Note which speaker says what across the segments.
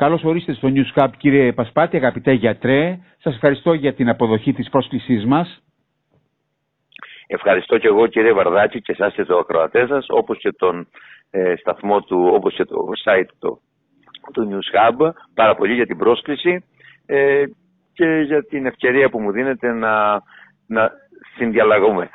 Speaker 1: Καλώς ορίστε στο News Hub, κύριε Πασπάτη, αγαπητέ γιατρέ. Σας ευχαριστώ για την αποδοχή της πρόσκλησής μας.
Speaker 2: Ευχαριστώ και εγώ, κύριε Βαρδάκη, και εσάς και το ακροατές σας, όπως και τον ε, σταθμό του, όπως και το site του, του News Hub. Πάρα πολύ για την πρόσκληση ε, και για την ευκαιρία που μου δίνετε να, να συνδιαλλαγούμε.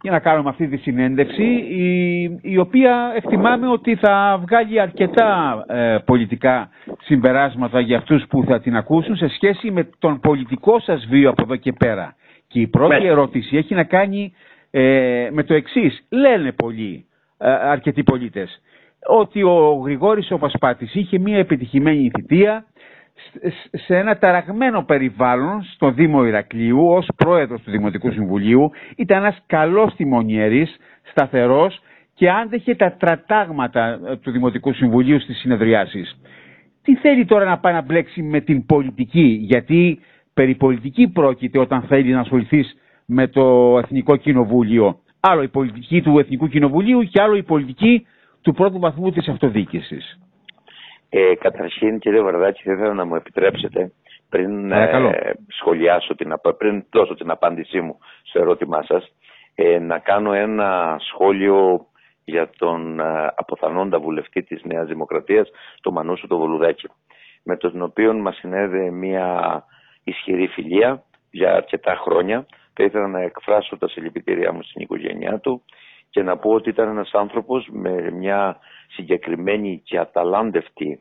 Speaker 1: Για να κάνουμε αυτή τη συνέντευξη, η, η οποία εκτιμάμε ότι θα βγάλει αρκετά ε, πολιτικά συμπεράσματα για αυτούς που θα την ακούσουν σε σχέση με τον πολιτικό σας βίο από εδώ και πέρα. Και η πρώτη ναι. ερώτηση έχει να κάνει ε, με το εξής. Λένε πολλοί, ε, αρκετοί πολίτες, ότι ο Γρηγόρης ο Πασπάτης είχε μια επιτυχημένη θητεία, σε ένα ταραγμένο περιβάλλον στο Δήμο Ηρακλείου ως πρόεδρος του Δημοτικού Συμβουλίου ήταν ένας καλός τιμονιέρης, σταθερός και άντεχε τα τρατάγματα ε, του Δημοτικού Συμβουλίου στις συνεδριάσεις. Τι θέλει τώρα να πάει να μπλέξει με την πολιτική, γιατί περί πολιτική πρόκειται όταν θέλει να ασχοληθείς με το Εθνικό Κοινοβούλιο. Άλλο η πολιτική του Εθνικού Κοινοβουλίου και άλλο η πολιτική του πρώτου βαθμού της αυτοδιοίκησης.
Speaker 2: Ε, καταρχήν, κύριε Βαρδάκη, θα ήθελα να μου επιτρέψετε πριν ε, σχολιάσω, την, πριν δώσω την απάντησή μου στο ερώτημά σας, ε, να κάνω ένα σχόλιο για τον ε, αποθανόντα βουλευτή της Νέας Δημοκρατίας, τον Μανούσου το Βολουδάκη, με τον οποίο μας συνέδε μια ισχυρή φιλία για αρκετά χρόνια. Θα ήθελα να εκφράσω τα συλληπιτήριά μου στην οικογένειά του και να πω ότι ήταν ένας άνθρωπος με μια συγκεκριμένη και αταλάντευτη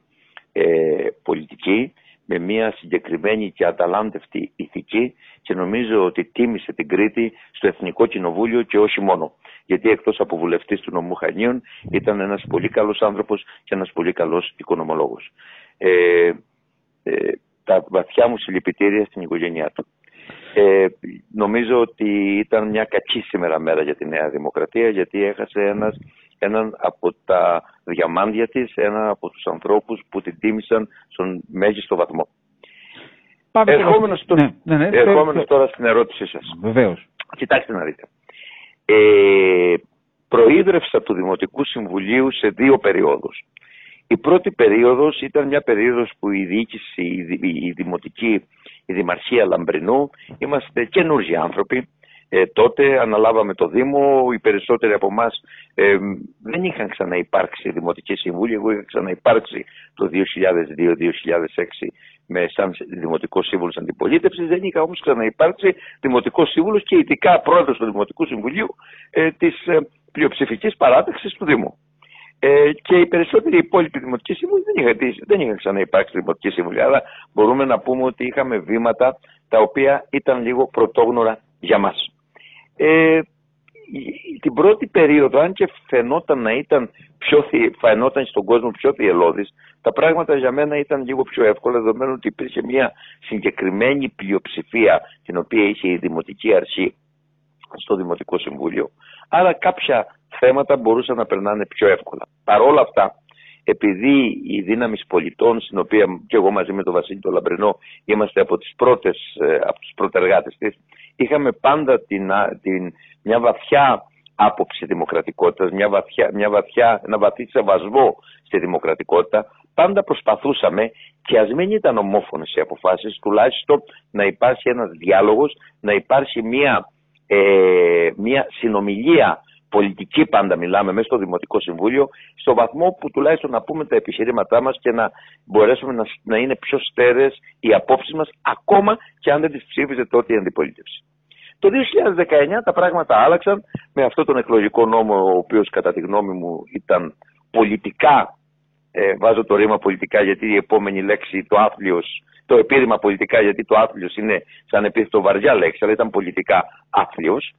Speaker 2: ε, πολιτική, με μια συγκεκριμένη και αταλάντευτη ηθική και νομίζω ότι τίμησε την Κρήτη στο Εθνικό Κοινοβούλιο και όχι μόνο. Γιατί εκτός από βουλευτής του νομού Χανίων ήταν ένας πολύ καλός άνθρωπος και ένας πολύ καλός οικονομολόγος. Ε, ε, τα βαθιά μου συλληπιτήρια στην οικογένειά του. Ε, νομίζω ότι ήταν μια κακή σήμερα μέρα για τη Νέα Δημοκρατία γιατί έχασε ένας, έναν από τα διαμάντια της, έναν από τους ανθρώπους που την τίμησαν στον μέγιστο βαθμό. Πάμε ερχόμενος, στο... ναι, ναι, ναι, ερχόμενος τώρα στην ερώτησή σας.
Speaker 1: Βεβαίως.
Speaker 2: Κοιτάξτε να δείτε. Ε, προείδρευσα του Δημοτικού Συμβουλίου σε δύο περιόδους. Η πρώτη περίοδος ήταν μια περίοδος που η διοίκηση, η, δημοτική, η Δημαρχία Λαμπρινού, είμαστε καινούργιοι άνθρωποι. Ε, τότε αναλάβαμε το Δήμο, οι περισσότεροι από εμάς ε, δεν είχαν ξαναυπάρξει Δημοτική Συμβούλια. Εγώ είχα ξαναυπάρξει το 2002-2006 με σαν Δημοτικός Σύμβουλος Αντιπολίτευσης. Δεν είχα όμως ξαναυπάρξει Δημοτικός Σύμβουλος και ειδικά πρόεδρος του Δημοτικού Συμβουλίου ε, της ε, πλειοψηφικής παράταξης του Δήμου. Ε, και οι περισσότεροι υπόλοιποι δημοτικοί σύμβουλοι δεν είχαν, δεν είχαν ξαναυπάρξει δημοτική σύμβουλη. Αλλά μπορούμε να πούμε ότι είχαμε βήματα τα οποία ήταν λίγο πρωτόγνωρα για μας. Ε, την πρώτη περίοδο, αν και φαινόταν να ήταν, πιο, φαινόταν στον κόσμο πιο θυελώδης, τα πράγματα για μένα ήταν λίγο πιο εύκολα, δεδομένου ότι υπήρχε μια συγκεκριμένη πλειοψηφία την οποία είχε η Δημοτική Αρχή στο Δημοτικό Συμβούλιο. Άρα κάποια θέματα μπορούσαν να περνάνε πιο εύκολα. Παρ' όλα αυτά, επειδή η δύναμη πολιτών, στην οποία και εγώ μαζί με τον Βασίλη τον Λαμπρινό είμαστε από, τις πρώτες, ε, από τους πρωτεργάτες της, είχαμε πάντα την, την, μια βαθιά άποψη δημοκρατικότητας, μια βαθιά, μια βαθιά, ένα βαθύ σεβασμό στη δημοκρατικότητα, πάντα προσπαθούσαμε και ας μην ήταν ομόφωνες οι αποφάσεις, τουλάχιστον να υπάρχει ένας διάλογος, να υπάρχει μια, ε, μια συνομιλία πολιτική πάντα μιλάμε μέσα στο Δημοτικό Συμβούλιο, στο βαθμό που τουλάχιστον να πούμε τα επιχειρήματά μας και να μπορέσουμε να, να είναι πιο στέρεες οι απόψεις μας, ακόμα και αν δεν τις ψήφιζε τότε η αντιπολίτευση. Το 2019 τα πράγματα άλλαξαν με αυτό τον εκλογικό νόμο, ο οποίος κατά τη γνώμη μου ήταν πολιτικά, ε, βάζω το ρήμα πολιτικά γιατί η επόμενη λέξη το άθλιος, το επίρρημα πολιτικά γιατί το άθλιος είναι σαν επίθετο βαριά λέξη, αλλά ήταν πολιτικά άθλιος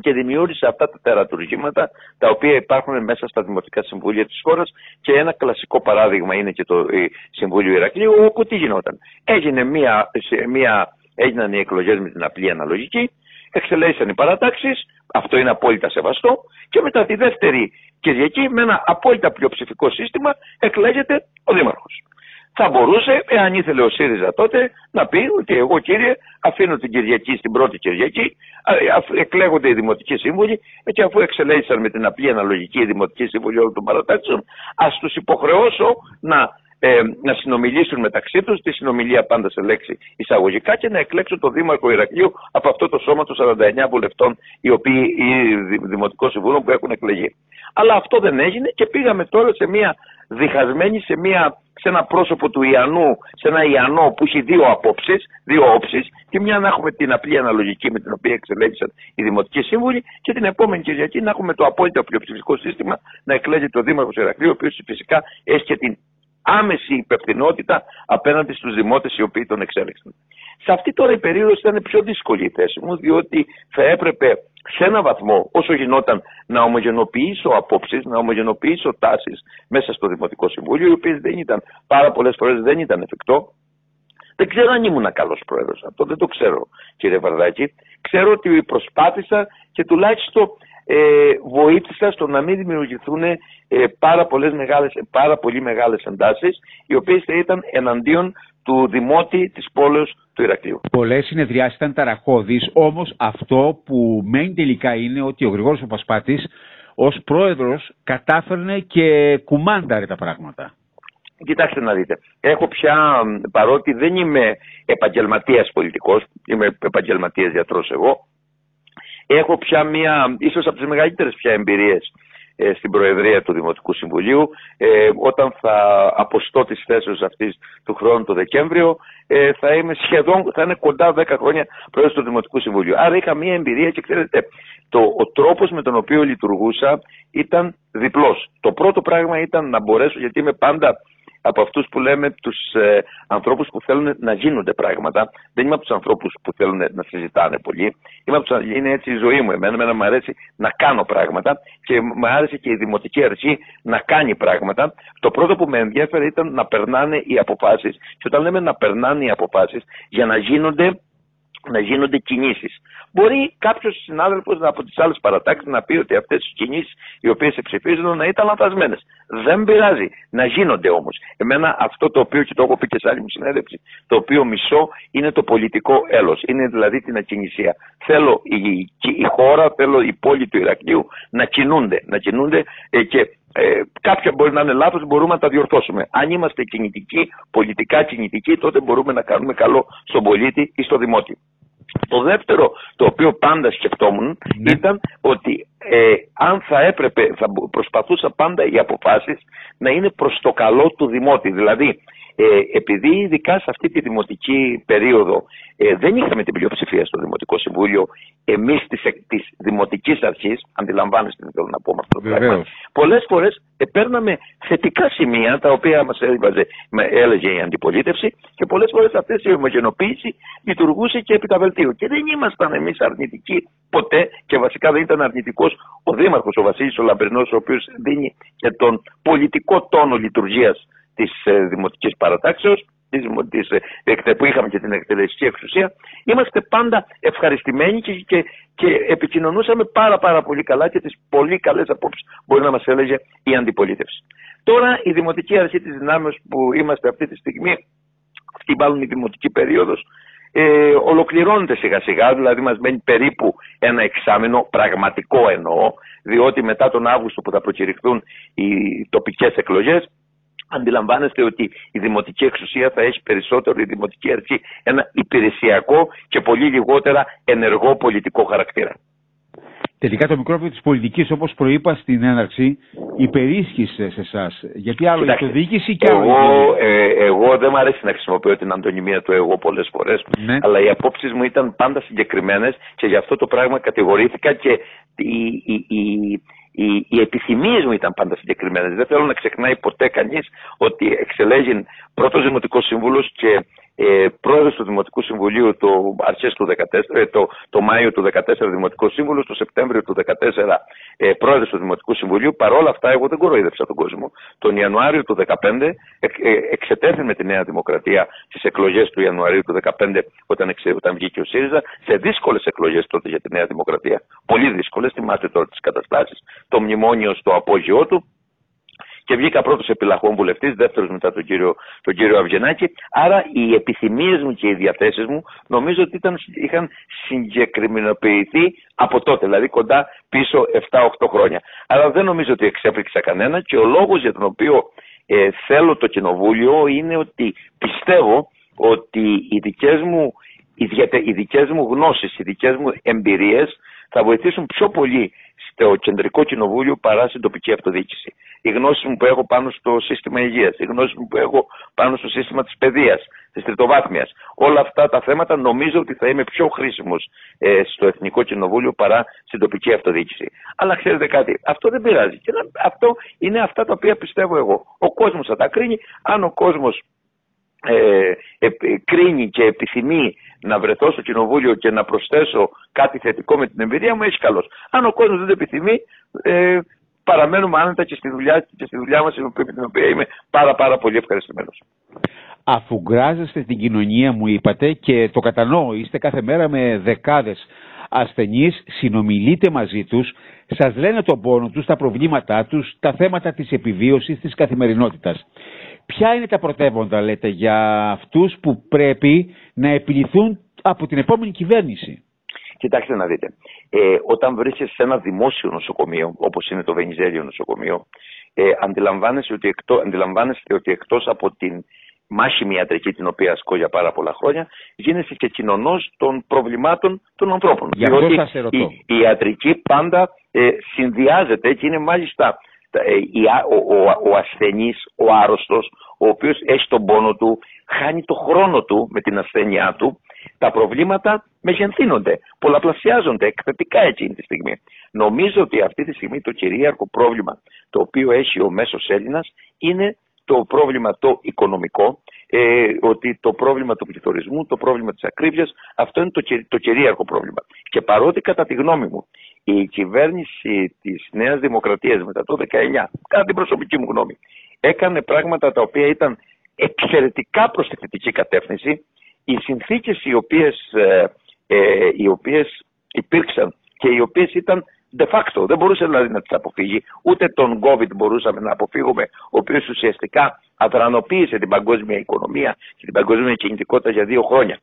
Speaker 2: και δημιούργησε αυτά τα τερατουργήματα τα οποία υπάρχουν μέσα στα δημοτικά συμβούλια της χώρας και ένα κλασικό παράδειγμα είναι και το Συμβούλιο Ηρακλείου όπου τι γινόταν. Έγινε μια, μια, έγιναν οι εκλογές με την απλή αναλογική, εξελέγησαν οι παρατάξεις, αυτό είναι απόλυτα σεβαστό και μετά τη δεύτερη Κυριακή με ένα απόλυτα πλειοψηφικό σύστημα εκλέγεται ο Δήμαρχος θα μπορούσε, εάν ήθελε ο ΣΥΡΙΖΑ τότε, να πει ότι εγώ κύριε αφήνω την Κυριακή στην πρώτη Κυριακή, εκλέγονται οι Δημοτικοί Σύμβουλοι και αφού εξελέγησαν με την απλή αναλογική οι Δημοτικοί Σύμβουλοι όλων των παρατάξεων, ας τους υποχρεώσω να ε, να συνομιλήσουν μεταξύ τους, τη συνομιλία πάντα σε λέξη εισαγωγικά και να εκλέξουν τον Δήμαρχο Ηρακλείου από αυτό το σώμα των 49 βουλευτών, οι οποίοι, οι Δημοτικών Συμβούλων που έχουν εκλεγεί. Αλλά αυτό δεν έγινε και πήγαμε τώρα σε μια διχασμένη, σε, μια, σε ένα πρόσωπο του Ιανού, σε ένα Ιανό που έχει δύο απόψεις, δύο όψεις, και μια να έχουμε την απλή αναλογική με την οποία εξελέγησαν οι Δημοτικοί Σύμβουλοι, και την επόμενη Κυριακή να έχουμε το απόλυτο πλειοψηφικό σύστημα να εκλέγει το Δήμαρχο Ηρακλείου, ο οποίος φυσικά έχει και την άμεση υπευθυνότητα απέναντι στους δημότες οι οποίοι τον εξέλεξαν. Σε αυτή τώρα η περίοδος ήταν πιο δύσκολη η θέση μου, διότι θα έπρεπε σε ένα βαθμό, όσο γινόταν, να ομογενοποιήσω απόψεις, να ομογενοποιήσω τάσεις μέσα στο Δημοτικό Συμβούλιο, οι οποίες δεν ήταν πάρα πολλές φορές δεν ήταν εφικτό. Δεν ξέρω αν ήμουν καλός πρόεδρος. Αυτό δεν το ξέρω, κύριε Βαρδάκη. Ξέρω ότι προσπάθησα και τουλάχιστον ε, βοήθησα στο να μην δημιουργηθούν ε, πάρα, πολλές μεγάλες, πάρα πολύ μεγάλες εντάσεις οι οποίες θα ήταν εναντίον του δημότη της πόλεως του Ηρακλείου.
Speaker 1: Πολλές συνεδριάσεις ήταν ταραχώδεις, όμως αυτό που μένει τελικά είναι ότι ο Γρηγόρης ο Πασπάτης ως πρόεδρος κατάφερνε και κουμάνταρε τα πράγματα.
Speaker 2: Κοιτάξτε να δείτε. Έχω πια, παρότι δεν είμαι επαγγελματίας πολιτικός, είμαι επαγγελματίας γιατρός εγώ, Έχω πια μία, ίσως από τις μεγαλύτερες πια εμπειρίες ε, στην Προεδρία του Δημοτικού Συμβουλίου ε, όταν θα αποστώ τις θέσεις αυτής του χρόνου το Δεκέμβριο ε, θα είμαι σχεδόν, θα είναι κοντά 10 χρόνια πρόεδρος του Δημοτικού Συμβουλίου. Άρα είχα μία εμπειρία και ξέρετε το, ο τρόπος με τον οποίο λειτουργούσα ήταν διπλός. Το πρώτο πράγμα ήταν να μπορέσω γιατί είμαι πάντα από αυτούς που λέμε τους ε, ανθρώπους που θέλουν να γίνονται πράγματα. Δεν είμαι από τους ανθρώπους που θέλουν να συζητάνε πολύ. Είμαι από τους, είναι έτσι η ζωή μου. Εμένα, εμένα μου αρέσει να κάνω πράγματα και μου άρεσε και η δημοτική αρχή να κάνει πράγματα. Το πρώτο που με ενδιαφέρει ήταν να περνάνε οι αποφάσεις. Και όταν λέμε να περνάνε οι αποφάσεις, για να γίνονται να γίνονται κινήσεις. Μπορεί κάποιος συνάδελφος από τις άλλες παρατάξεις να πει ότι αυτές οι κινήσεις οι οποίες ψηφίζουν να ήταν λανθασμένες. Δεν πειράζει. Να γίνονται όμως. Εμένα αυτό το οποίο και το έχω πει και σε άλλη μου συνέντευξη, το οποίο μισώ είναι το πολιτικό έλος. Είναι δηλαδή την ακινησία. Θέλω η, η χώρα, θέλω η πόλη του Ηρακλείου να κινούνται. Να κινούνται ε, και ε, κάποια μπορεί να είναι λάθος, μπορούμε να τα διορθώσουμε. Αν είμαστε κινητικοί, πολιτικά κινητικοί, τότε μπορούμε να κάνουμε καλό στον πολίτη ή στο δημότη. Το δεύτερο το οποίο πάντα σκεφτόμουν ναι. ήταν ότι ε, αν θα έπρεπε, θα προσπαθούσα πάντα οι αποφάσεις να είναι προς το καλό του δημότη. Δηλαδή ε, επειδή ειδικά σε αυτή τη δημοτική περίοδο ε, δεν είχαμε την πλειοψηφία στο Δημοτικό Συμβούλιο εμείς της της δημοτικής αρχής, αντιλαμβάνεστε τι θέλω να πω με αυτό το πράγμα, πολλές φορές ε, παίρναμε θετικά σημεία τα οποία μας έλεγε η αντιπολίτευση και πολλές φορές αυτές η ομογενοποίηση λειτουργούσε και επί τα βελτίου. Και δεν ήμασταν εμείς αρνητικοί ποτέ και βασικά δεν ήταν αρνητικός ο Δήμαρχος, ο Βασίλης ο Λαμπερνό, ο οποίος δίνει και τον πολιτικό τόνο λειτουργίας της ε, δημοτικής παρατάξεως της, ε, που είχαμε και την εκτελεστική εξουσία είμαστε πάντα ευχαριστημένοι και, και, και επικοινωνούσαμε πάρα πάρα πολύ καλά και τις πολύ καλές απόψεις μπορεί να μας έλεγε η αντιπολίτευση. Τώρα η Δημοτική Αρχή της Δυνάμεως που είμαστε αυτή τη στιγμή αυτή μάλλον η δημοτική περίοδος ε, ολοκληρώνεται σιγά σιγά, δηλαδή μας μένει περίπου ένα εξάμεινο, πραγματικό εννοώ, διότι μετά τον Αύγουστο που θα προκηρυχθούν οι τοπικές εκλογές αντιλαμβάνεστε ότι η δημοτική εξουσία θα έχει περισσότερο η δημοτική αρχή ένα υπηρεσιακό και πολύ λιγότερα ενεργό πολιτικό χαρακτήρα.
Speaker 1: Τελικά το μικρόφωνο της πολιτικής, όπως προείπα στην έναρξη, υπερίσχυσε σε εσάς. Γιατί άλλο είναι το διοίκηση και άλλο
Speaker 2: εγώ, ε, εγώ δεν μου αρέσει να χρησιμοποιώ την αντωνυμία του εγώ πολλές φορές. Ναι. Αλλά οι απόψεις μου ήταν πάντα συγκεκριμένες και γι' αυτό το πράγμα κατηγορήθηκα και η, η, η, οι, οι επιθυμίες μου ήταν πάντα συγκεκριμένες. Δεν θέλω να ξεχνάει ποτέ κανείς ότι εξελέγει πρώτος Δημοτικός Σύμβουλος και ε, πρόεδρος του Δημοτικού Συμβουλίου το αρχές του 2014, ε, το, το Μάιο του 2014 Δημοτικό Σύμβουλο, το Σεπτέμβριο του 2014 ε, πρόεδρος του Δημοτικού Συμβουλίου. Παρ' όλα αυτά, εγώ δεν κοροϊδεύσα τον κόσμο. Τον Ιανουάριο του 2015 ε, ε, εξετέθη με τη Νέα Δημοκρατία στι εκλογές του Ιανουαρίου του 2015 όταν, εξε, όταν βγήκε ο ΣΥΡΙΖΑ σε δύσκολες εκλογές τότε για τη Νέα Δημοκρατία. Πολύ δύσκολες, θυμάστε τώρα τις καταστάσεις. Το μνημόνιο στο απόγειό του και βγήκα πρώτος επιλαχών βουλευτής, δεύτερος μετά τον κύριο, τον κύριο Αυγενάκη. Άρα οι επιθυμίες μου και οι διαθέσεις μου νομίζω ότι ήταν, είχαν συγκεκριμενοποιηθεί από τότε, δηλαδή κοντά πίσω 7-8 χρόνια. Αλλά δεν νομίζω ότι εξέπληξα κανένα και ο λόγος για τον οποίο ε, θέλω το κοινοβούλιο είναι ότι πιστεύω ότι οι δικές μου, οι δικές μου γνώσεις, οι δικές μου εμπειρίες θα βοηθήσουν πιο πολύ στο κεντρικό κοινοβούλιο παρά στην τοπική αυτοδιοίκηση. Οι γνώσεις μου που έχω πάνω στο σύστημα υγείας, οι γνώσεις μου που έχω πάνω στο σύστημα της παιδείας, της τριτοβάθμιας. Όλα αυτά τα θέματα νομίζω ότι θα είμαι πιο χρήσιμος ε, στο Εθνικό Κοινοβούλιο παρά στην τοπική αυτοδιοίκηση. Αλλά ξέρετε κάτι, αυτό δεν πειράζει. Και αυτό είναι αυτά τα οποία πιστεύω εγώ. Ο κόσμος θα τα κρίνει. Αν ο κόσμος ε, ε, κρίνει και επιθυμεί να βρεθώ στο κοινοβούλιο και να προσθέσω κάτι θετικό με την εμπειρία μου, έχει καλώ. Αν ο κόσμος δεν το επιθυμεί, ε, παραμένουμε άνετα και στη δουλειά, και στη δουλειά μας, με την οποία είμαι πάρα πάρα πολύ ευχαριστημένος.
Speaker 1: Αφού γκράζεστε την κοινωνία μου είπατε και το κατανοώ, είστε κάθε μέρα με δεκάδες ασθενείς, συνομιλείτε μαζί τους, σας λένε τον πόνο τους, τα προβλήματά τους, τα θέματα της επιβίωσης, της καθημερινότητας. Ποια είναι τα πρωτεύοντα, λέτε, για αυτούς που πρέπει να επιληθούν από την επόμενη κυβέρνηση;
Speaker 2: Κοιτάξτε να δείτε. Ε, όταν βρίσκεσαι σε ένα δημόσιο νοσοκομείο, όπως είναι το Βενιζέλιο νοσοκομείο, ε, αντιλαμβάνεσαι, ότι εκτό, αντιλαμβάνεστε ότι εκτός από την μάχημη ιατρική την οποία ασκώ για πάρα πολλά χρόνια, γίνεσαι και κοινωνός των προβλημάτων των ανθρώπων.
Speaker 1: Για Διότι η,
Speaker 2: η ιατρική πάντα ε, συνδυάζεται και είναι μάλιστα ε, ο, ο, ο ασθενής, ο άρρωστος, ο οποίος έχει τον πόνο του, χάνει το χρόνο του με την ασθένειά του, τα προβλήματα μεγενθύνονται, πολλαπλασιάζονται εκθετικά εκείνη τη στιγμή. Νομίζω ότι αυτή τη στιγμή το κυρίαρχο πρόβλημα το οποίο έχει ο μέσος Έλληνας είναι το πρόβλημα το οικονομικό, ε, ότι το πρόβλημα του πληθωρισμού, το πρόβλημα της ακρίβειας, αυτό είναι το, το κυρίαρχο πρόβλημα. Και παρότι κατά τη γνώμη μου η κυβέρνηση της Νέας Δημοκρατίας μετά το 19, κατά την προσωπική μου γνώμη, έκανε πράγματα τα οποία ήταν εξαιρετικά προς τη θετική κατεύθυνση, οι συνθήκες οι οποίες, ε, ε, οι οποίες υπήρξαν και οι οποίες ήταν de facto, δεν μπορούσε δηλαδή να τις αποφύγει, ούτε τον COVID μπορούσαμε να αποφύγουμε, ο οποίος ουσιαστικά αδρανοποίησε την παγκόσμια οικονομία και την παγκόσμια κινητικότητα για δύο χρόνια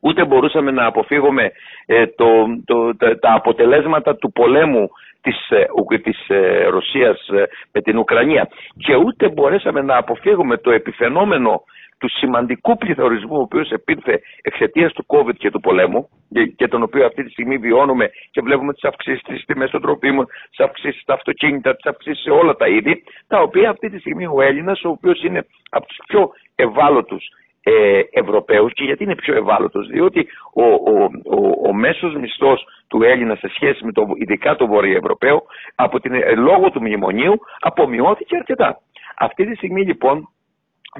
Speaker 2: ούτε μπορούσαμε να αποφύγουμε ε, το, το, τα, αποτελέσματα του πολέμου της, ε, της ε, Ρωσίας ε, με την Ουκρανία. Και ούτε μπορέσαμε να αποφύγουμε το επιφαινόμενο του σημαντικού πληθωρισμού ο οποίος επήρθε εξαιτίας του COVID και του πολέμου και τον οποίο αυτή τη στιγμή βιώνουμε και βλέπουμε τις αυξήσεις στις τιμές των τροφίμων, τις αυξήσεις στα αυτοκίνητα, τις αυξήσεις σε όλα τα είδη, τα οποία αυτή τη στιγμή ο Έλληνας, ο οποίος είναι από τους πιο ευάλωτους ε, Ευρωπαίους και γιατί είναι πιο ευάλωτος διότι ο, ο, ο, ο μέσος μισθός του Έλληνα σε σχέση με το, ειδικά το Βορειοευρωπαίο από την, ε, λόγω του μνημονίου απομειώθηκε αρκετά. Αυτή τη στιγμή λοιπόν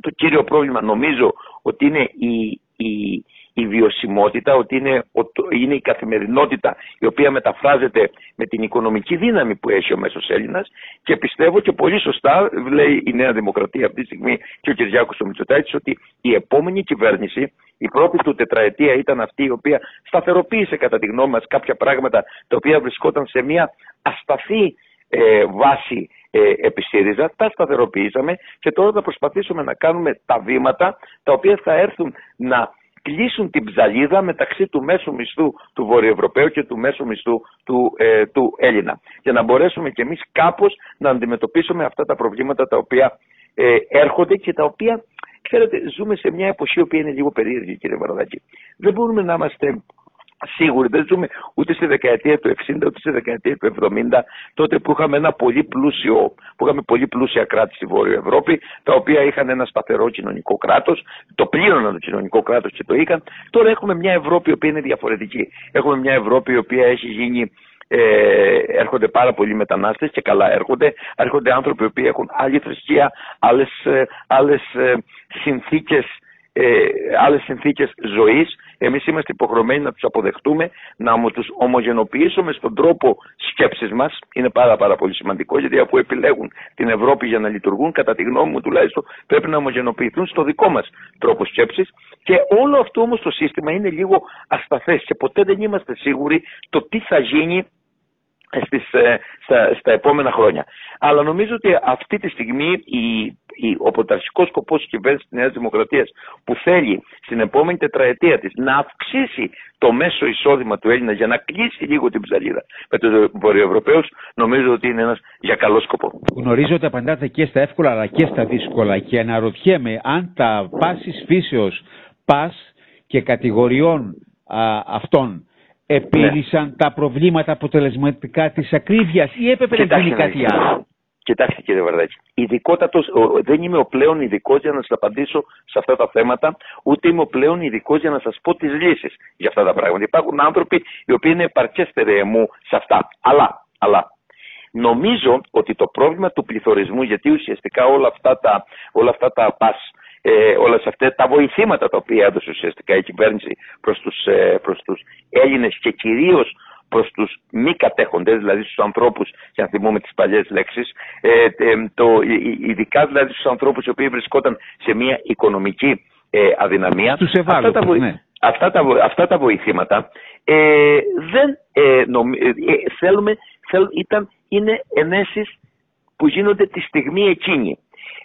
Speaker 2: το κύριο πρόβλημα νομίζω ότι είναι η, η, η βιωσιμότητα, ότι είναι, είναι η καθημερινότητα η οποία μεταφράζεται με την οικονομική δύναμη που έχει ο μέσος Έλληνας. Και πιστεύω και πολύ σωστά λέει η Νέα Δημοκρατία αυτή τη στιγμή και ο Κυριάκος ο Μητσοτάκης ότι η επόμενη κυβέρνηση, η πρώτη του τετραετία ήταν αυτή η οποία σταθεροποίησε κατά τη γνώμη μας κάποια πράγματα τα οποία βρισκόταν σε μια ασταθή ε, βάση ε, επί ΣΥΡΙΖΑ, τα σταθεροποιήσαμε και τώρα θα προσπαθήσουμε να κάνουμε τα βήματα τα οποία θα έρθουν να κλείσουν την ψαλίδα μεταξύ του μέσου μισθού του Βορειοευρωπαίου και του μέσου μισθού του, ε, του Έλληνα. Για να μπορέσουμε κι εμείς κάπως να αντιμετωπίσουμε αυτά τα προβλήματα τα οποία ε, έρχονται και τα οποία, ξέρετε, ζούμε σε μια εποχή η οποία είναι λίγο περίεργη κύριε Βαραδάκη. Δεν μπορούμε να είμαστε Σίγουροι δεν ζούμε ούτε στη δεκαετία του 60 ούτε στη δεκαετία του 70 τότε που είχαμε ένα πολύ πλούσιο, που είχαμε πολύ πλούσια κράτη στη Βόρεια Ευρώπη τα οποία είχαν ένα σταθερό κοινωνικό κράτος, το πλήρωναν το κοινωνικό κράτος και το είχαν. Τώρα έχουμε μια Ευρώπη η οποία είναι διαφορετική. Έχουμε μια Ευρώπη η οποία έχει γίνει ε, έρχονται πάρα πολλοί μετανάστες και καλά έρχονται. Έρχονται άνθρωποι οι οποίοι έχουν άλλη θρησκεία, άλλες, ε, άλλες ε, συνθήκες ε, άλλες συνθήκες ζωής εμείς είμαστε υποχρεωμένοι να τους αποδεχτούμε να τους ομογενοποιήσουμε στον τρόπο σκέψης μας. Είναι πάρα πάρα πολύ σημαντικό γιατί αφού επιλέγουν την Ευρώπη για να λειτουργούν κατά τη γνώμη μου τουλάχιστον πρέπει να ομογενοποιηθούν στο δικό μας τρόπο σκέψης. Και όλο αυτό όμως το σύστημα είναι λίγο ασταθές και ποτέ δεν είμαστε σίγουροι το τι θα γίνει στις, ε, στα, στα επόμενα χρόνια. Αλλά νομίζω ότι αυτή τη στιγμή η, η, ο πρωταρχικός σκοπός της κυβέρνησης της Νέας Δημοκρατίας που θέλει στην επόμενη τετραετία της να αυξήσει το μέσο εισόδημα του Έλληνα για να κλείσει λίγο την ψαλίδα με τους Βορειοευρωπαίους νομίζω ότι είναι ένας για καλό σκοπό.
Speaker 1: Γνωρίζω ότι απαντάτε και στα εύκολα αλλά και στα δύσκολα και αναρωτιέμαι αν τα πάσης φύσεως πας και κατηγοριών α, αυτών επίλυσαν ναι. τα προβλήματα αποτελεσματικά της ακρίβειας ή έπρεπε να γίνει κάτι άλλο;
Speaker 2: Κοιτάξτε κύριε Βαρδάκη, ειδικότατος, δεν είμαι ο πλέον ειδικός για να σας απαντήσω σε αυτά τα θέματα, ούτε είμαι ο πλέον ειδικός για να σας πω τις λύσεις για αυτά τα πράγματα. Υπάρχουν άνθρωποι οι οποίοι είναι επαρκέστεροι μου σε αυτά. Αλλά, αλλά νομίζω ότι το πρόβλημα του πληθωρισμού, γιατί ουσιαστικά όλα αυτά τα, όλα αυτά τα πας, ε, όλα αυτά τα βοηθήματα τα οποία έδωσε ουσιαστικά η κυβέρνηση προς τους, ε, προς τους Έλληνες και κυρίως προς τους μη κατέχοντες, δηλαδή στους ανθρώπους, για να θυμούμε τις παλιές λέξεις, ε, το, ειδικά δηλαδή στους ανθρώπους οι οποίοι βρισκόταν σε μια οικονομική ε, αδυναμία.
Speaker 1: Τους αυτά, τα ναι.
Speaker 2: αυτά, τα, αυτά τα βοηθήματα ε, δεν ε, θέλουμε, ήταν, είναι ενέσεις που γίνονται τη στιγμή εκείνη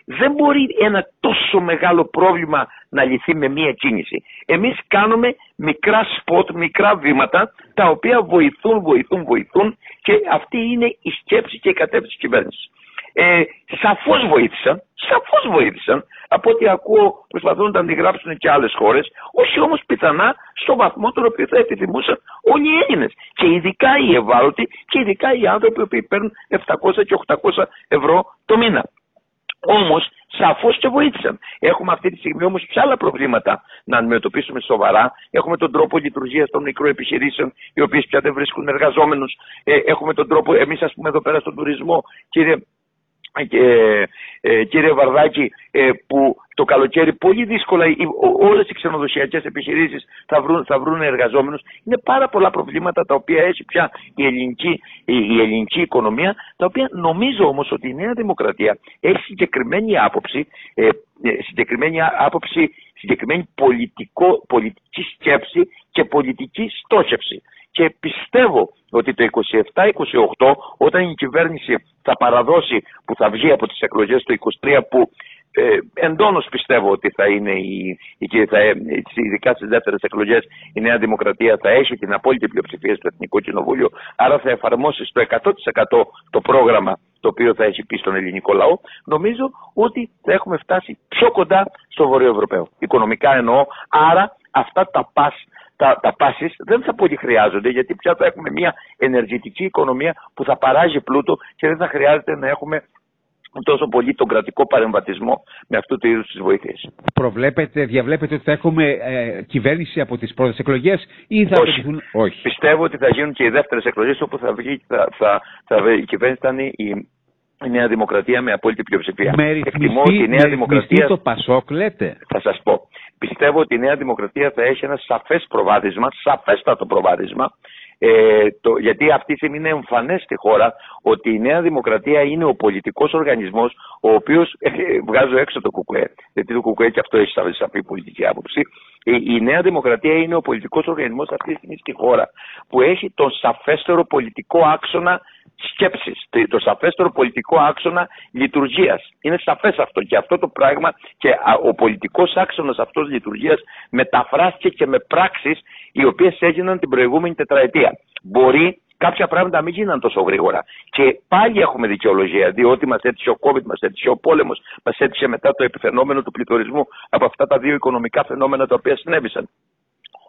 Speaker 2: δεν μπορεί ένα τόσο μεγάλο πρόβλημα να λυθεί με μία κίνηση. Εμείς κάνουμε μικρά σποτ, μικρά βήματα, τα οποία βοηθούν, βοηθούν, βοηθούν και αυτή είναι η σκέψη και η κατεύθυνση της κυβέρνησης. Ε, σαφώς βοήθησαν, σαφώς βοήθησαν, από ό,τι ακούω προσπαθούν να τα αντιγράψουν και άλλες χώρες, όχι όμως πιθανά στο βαθμό τον οποίο θα επιθυμούσαν όλοι οι Έλληνες. Και ειδικά οι ευάλωτοι και ειδικά οι άνθρωποι που παίρνουν 700 και 800 ευρώ το μήνα. Όμως, σαφώς και βοήθησαν. Έχουμε αυτή τη στιγμή όμως και άλλα προβλήματα να αντιμετωπίσουμε σοβαρά. Έχουμε τον τρόπο λειτουργίας των μικροεπιχειρήσεων, οι οποίες πια δεν βρίσκουν εργαζόμενους. Ε, έχουμε τον τρόπο, εμείς, ας πούμε, εδώ πέρα στον τουρισμό, κύριε ε, ε, κύριε Βαρδάκη ε, που το καλοκαίρι πολύ δύσκολα όλες οι ξενοδοσιακές επιχειρήσεις θα βρουν, θα βρουν εργαζόμενους. Είναι πάρα πολλά προβλήματα τα οποία έχει πια η ελληνική, η, ελληνική οικονομία τα οποία νομίζω όμως ότι η Νέα Δημοκρατία έχει συγκεκριμένη άποψη ε, συγκεκριμένη άποψη συγκεκριμένη πολιτικό, πολιτική σκέψη και πολιτική στόχευση και πιστεύω ότι το 27-28 όταν η κυβέρνηση θα παραδώσει που θα βγει από τις εκλογές το 23 που ε, εντόνως πιστεύω ότι θα είναι η, η, θα, ειδικά στις δεύτερες εκλογές η Νέα Δημοκρατία θα έχει την απόλυτη πλειοψηφία στο Εθνικό Κοινοβούλιο άρα θα εφαρμόσει στο 100% το πρόγραμμα το οποίο θα έχει πει στον ελληνικό λαό νομίζω ότι θα έχουμε φτάσει πιο κοντά στο Βορειοευρωπαίο. Οικονομικά εννοώ άρα αυτά τα πας τα, τα πάσεις δεν θα πολύ χρειάζονται γιατί πια θα έχουμε μια ενεργητική οικονομία που θα παράγει πλούτο και δεν θα χρειάζεται να έχουμε τόσο πολύ τον κρατικό παρεμβατισμό με αυτού του είδους τις βοήθειες.
Speaker 1: Προβλέπετε, διαβλέπετε ότι θα έχουμε ε, κυβέρνηση από τις πρώτες εκλογές ή θα
Speaker 2: Όχι. Όχι. Πιστεύω ότι θα γίνουν και οι δεύτερες εκλογές όπου θα βγει, θα, θα, θα, η κυβέρνηση θα είναι η, η Νέα Δημοκρατία με απόλυτη πλειοψηφία.
Speaker 1: Με ρυθμιστή, η Νέα Δημοκρατία. το Πασόκ, λέτε.
Speaker 2: Θα σας πω πιστεύω ότι η Νέα Δημοκρατία θα έχει ένα σαφές προβάδισμα, σαφέστατο προβάδισμα, ε, το, γιατί αυτή τη στιγμή είναι εμφανές στη χώρα ότι η Νέα Δημοκρατία είναι ο πολιτικός οργανισμός ο οποίος, ε, βγάζω έξω το ΚΚΕ, γιατί το ΚΚΕ και αυτό έχει σαφή πολιτική άποψη, η, η Νέα Δημοκρατία είναι ο πολιτικός οργανισμός αυτή τη στιγμή στη χώρα που έχει τον σαφέστερο πολιτικό άξονα σκέψης, το σαφέστερο πολιτικό άξονα λειτουργίας. Είναι σαφές αυτό και αυτό το πράγμα και ο πολιτικός άξονας αυτός λειτουργίας μεταφράστηκε και με πράξεις οι οποίες έγιναν την προηγούμενη τετραετία. Μπορεί κάποια πράγματα να μην γίναν τόσο γρήγορα. Και πάλι έχουμε δικαιολογία, διότι μας έτυχε ο COVID, μας έτυχε ο πόλεμος, μας έτυχε μετά το επιφαινόμενο του πληθωρισμού από αυτά τα δύο οικονομικά φαινόμενα τα οποία συνέβησαν.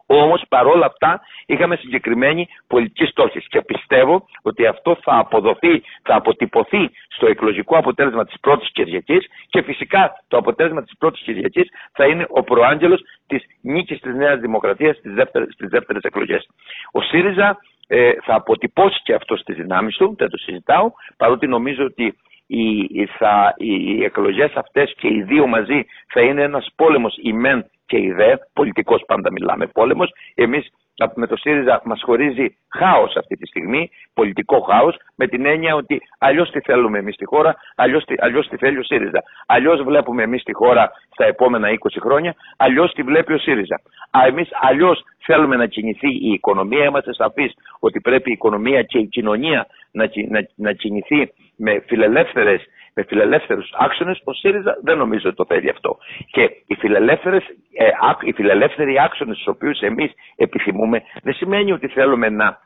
Speaker 2: Όμως παρόλα αυτά είχαμε συγκεκριμένη πολιτική στόχη και πιστεύω ότι αυτό θα αποδοθεί, θα αποτυπωθεί στο εκλογικό αποτέλεσμα της πρώτης Κυριακής και φυσικά το αποτέλεσμα της πρώτης Κυριακής θα είναι ο προάγγελος της νίκης της Νέας Δημοκρατίας στις δεύτερες, στις δεύτερες εκλογές. Ο ΣΥΡΙΖΑ ε, θα αποτυπώσει και αυτό στις δυνάμεις του, δεν το συζητάω, παρότι νομίζω ότι οι, θα, οι εκλογές αυτές και οι δύο μαζί θα είναι ένας πόλεμος ημέν και η ΔΕ, πολιτικός πάντα μιλάμε πόλεμος, εμείς με το ΣΥΡΙΖΑ μας χωρίζει χάος αυτή τη στιγμή, πολιτικό χάος, με την έννοια ότι αλλιώς τι θέλουμε εμείς στη χώρα, αλλιώς, αλλιώς τι θέλει ο ΣΥΡΙΖΑ. Αλλιώς βλέπουμε εμείς τη χώρα στα επόμενα 20 χρόνια, αλλιώς τη βλέπει ο ΣΥΡΙΖΑ. Α, εμείς αλλιώς θέλουμε να κινηθεί η οικονομία, είμαστε σαφείς ότι πρέπει η οικονομία και η κοινωνία να, να, να κινηθεί με φιλελεύθερες με φιλελεύθερους άξονες, ο ΣΥΡΙΖΑ δεν νομίζω ότι το θέλει αυτό. Και οι, φιλελεύθερες, ε, οι φιλελεύθεροι άξονες, του οποίους εμείς επιθυμούμε, δεν σημαίνει ότι θέλουμε να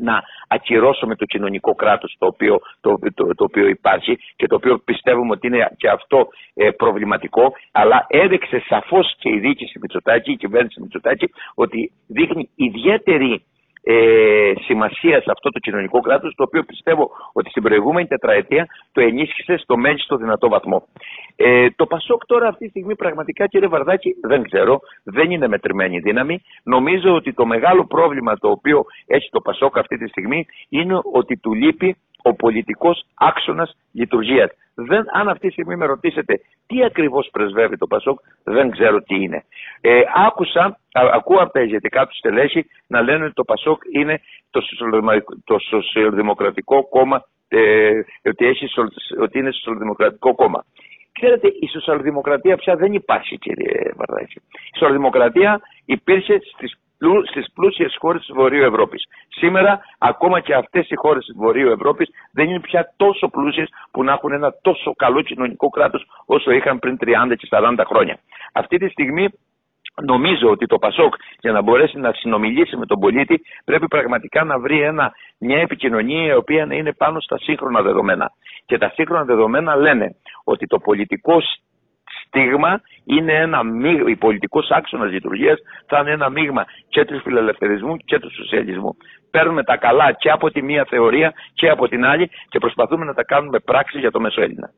Speaker 2: να ακυρώσουμε το κοινωνικό κράτος το οποίο, το, το, το οποίο υπάρχει και το οποίο πιστεύουμε ότι είναι και αυτό ε, προβληματικό αλλά έδειξε σαφώς και η διοίκηση Μητσοτάκη, η κυβέρνηση Μητσοτάκη ότι δείχνει ιδιαίτερη ε, σημασίας σε αυτό το κοινωνικό κράτος το οποίο πιστεύω ότι στην προηγούμενη τετραετία το ενίσχυσε στο μέγιστο δυνατό βαθμό. Ε, το Πασόκ τώρα αυτή τη στιγμή πραγματικά κύριε Βαρδάκη δεν ξέρω, δεν είναι μετρημένη δύναμη. Νομίζω ότι το μεγάλο πρόβλημα το οποίο έχει το Πασόκ αυτή τη στιγμή είναι ότι του λείπει ο πολιτικός άξονας λειτουργίας. Δεν, αν αυτή τη στιγμή με ρωτήσετε τι ακριβώς πρεσβεύει το Πασόκ, δεν ξέρω τι είναι. Ε, άκουσα, ακούω από τα ηγετικά του στελέχη να λένε ότι το Πασόκ είναι το, το σοσιαλδημοκρατικό κόμμα, ε, ότι, έχει, ότι είναι σοσιαλδημοκρατικό κόμμα. Ξέρετε, η σοσιαλδημοκρατία πια δεν υπάρχει, κύριε Βαρδάκη. Η σοσιαλδημοκρατία υπήρχε στις στις πλούσιες χώρες της Βορείου Ευρώπης. Σήμερα, ακόμα και αυτές οι χώρες της Βορείου Ευρώπης δεν είναι πια τόσο πλούσιες που να έχουν ένα τόσο καλό κοινωνικό κράτος όσο είχαν πριν 30 και 40 χρόνια. Αυτή τη στιγμή Νομίζω ότι το ΠΑΣΟΚ για να μπορέσει να συνομιλήσει με τον πολίτη πρέπει πραγματικά να βρει ένα, μια επικοινωνία η οποία να είναι πάνω στα σύγχρονα δεδομένα. Και τα σύγχρονα δεδομένα λένε ότι το πολιτικό στίγμα είναι ένα μείγμα, η πολιτικός άξονας λειτουργίας θα είναι ένα μείγμα και του φιλελευθερισμού και του σοσιαλισμού. Παίρνουμε τα καλά και από τη μία θεωρία και από την άλλη και προσπαθούμε να τα κάνουμε πράξη για το μέσο Έλληνα.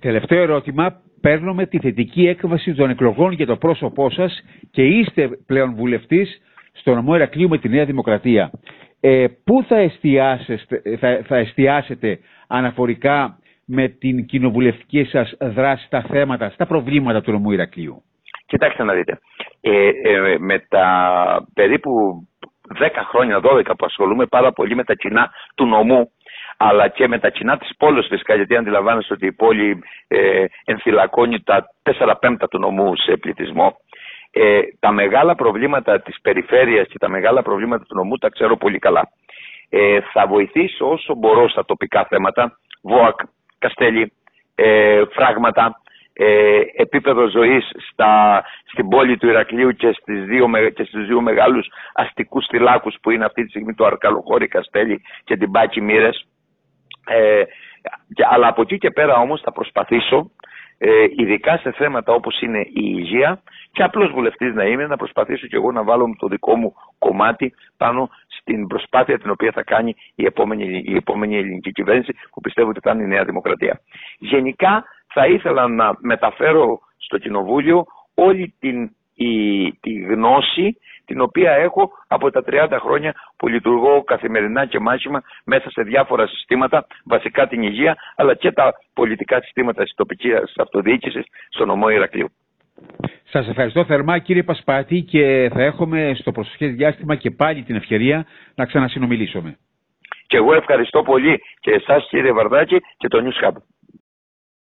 Speaker 1: Τελευταίο ερώτημα. Παίρνουμε τη θετική έκβαση των εκλογών για το πρόσωπό σας και είστε πλέον βουλευτής στο νομό Ερακλείου με τη Νέα Δημοκρατία. Ε, πού θα, θα, θα εστιάσετε αναφορικά με την κοινοβουλευτική σας δράση στα θέματα, στα προβλήματα του νομού Ηρακλείου.
Speaker 2: Κοιτάξτε να δείτε. Ε, ε, με τα περίπου 10 χρόνια, 12 που ασχολούμαι πάρα πολύ με τα κοινά του νομού, αλλά και με τα κοινά της πόλης φυσικά, γιατί αντιλαμβάνεστε ότι η πόλη ε, ενθυλακώνει τα 4 πέμπτα του νομού σε πληθυσμό. Ε, τα μεγάλα προβλήματα της περιφέρειας και τα μεγάλα προβλήματα του νομού τα ξέρω πολύ καλά. Ε, θα βοηθήσω όσο μπορώ στα τοπικά θέματα, ΒΟΑΚ, Καστέλη, ε, φράγματα, ε, επίπεδο ζωής στα, στην πόλη του Ηρακλείου και, στις δύο, και στους δύο μεγάλους αστικούς θυλάκους που είναι αυτή τη στιγμή το Αρκαλοχώρη Καστέλη και την Πάκη Μύρες. Ε, αλλά από εκεί και πέρα όμως θα προσπαθήσω ε, ειδικά σε θέματα όπως είναι η υγεία και απλώς βουλευτής να είμαι να προσπαθήσω και εγώ να βάλω το δικό μου κομμάτι πάνω στην προσπάθεια την οποία θα κάνει η επόμενη, η επόμενη ελληνική κυβέρνηση που πιστεύω ότι θα είναι η Νέα Δημοκρατία. Γενικά θα ήθελα να μεταφέρω στο Κοινοβούλιο όλη την, η, τη γνώση την οποία έχω από τα 30 χρόνια που λειτουργώ καθημερινά και μάχημα μέσα σε διάφορα συστήματα, βασικά την υγεία, αλλά και τα πολιτικά συστήματα της τοπικής αυτοδιοίκησης στο νομό Ηρακλείου.
Speaker 1: Σας ευχαριστώ θερμά κύριε Πασπάτη και θα έχουμε στο προσοχές διάστημα και πάλι την ευκαιρία να ξανασυνομιλήσουμε.
Speaker 2: Και εγώ ευχαριστώ πολύ και εσάς κύριε Βαρδάκη και το News Hub.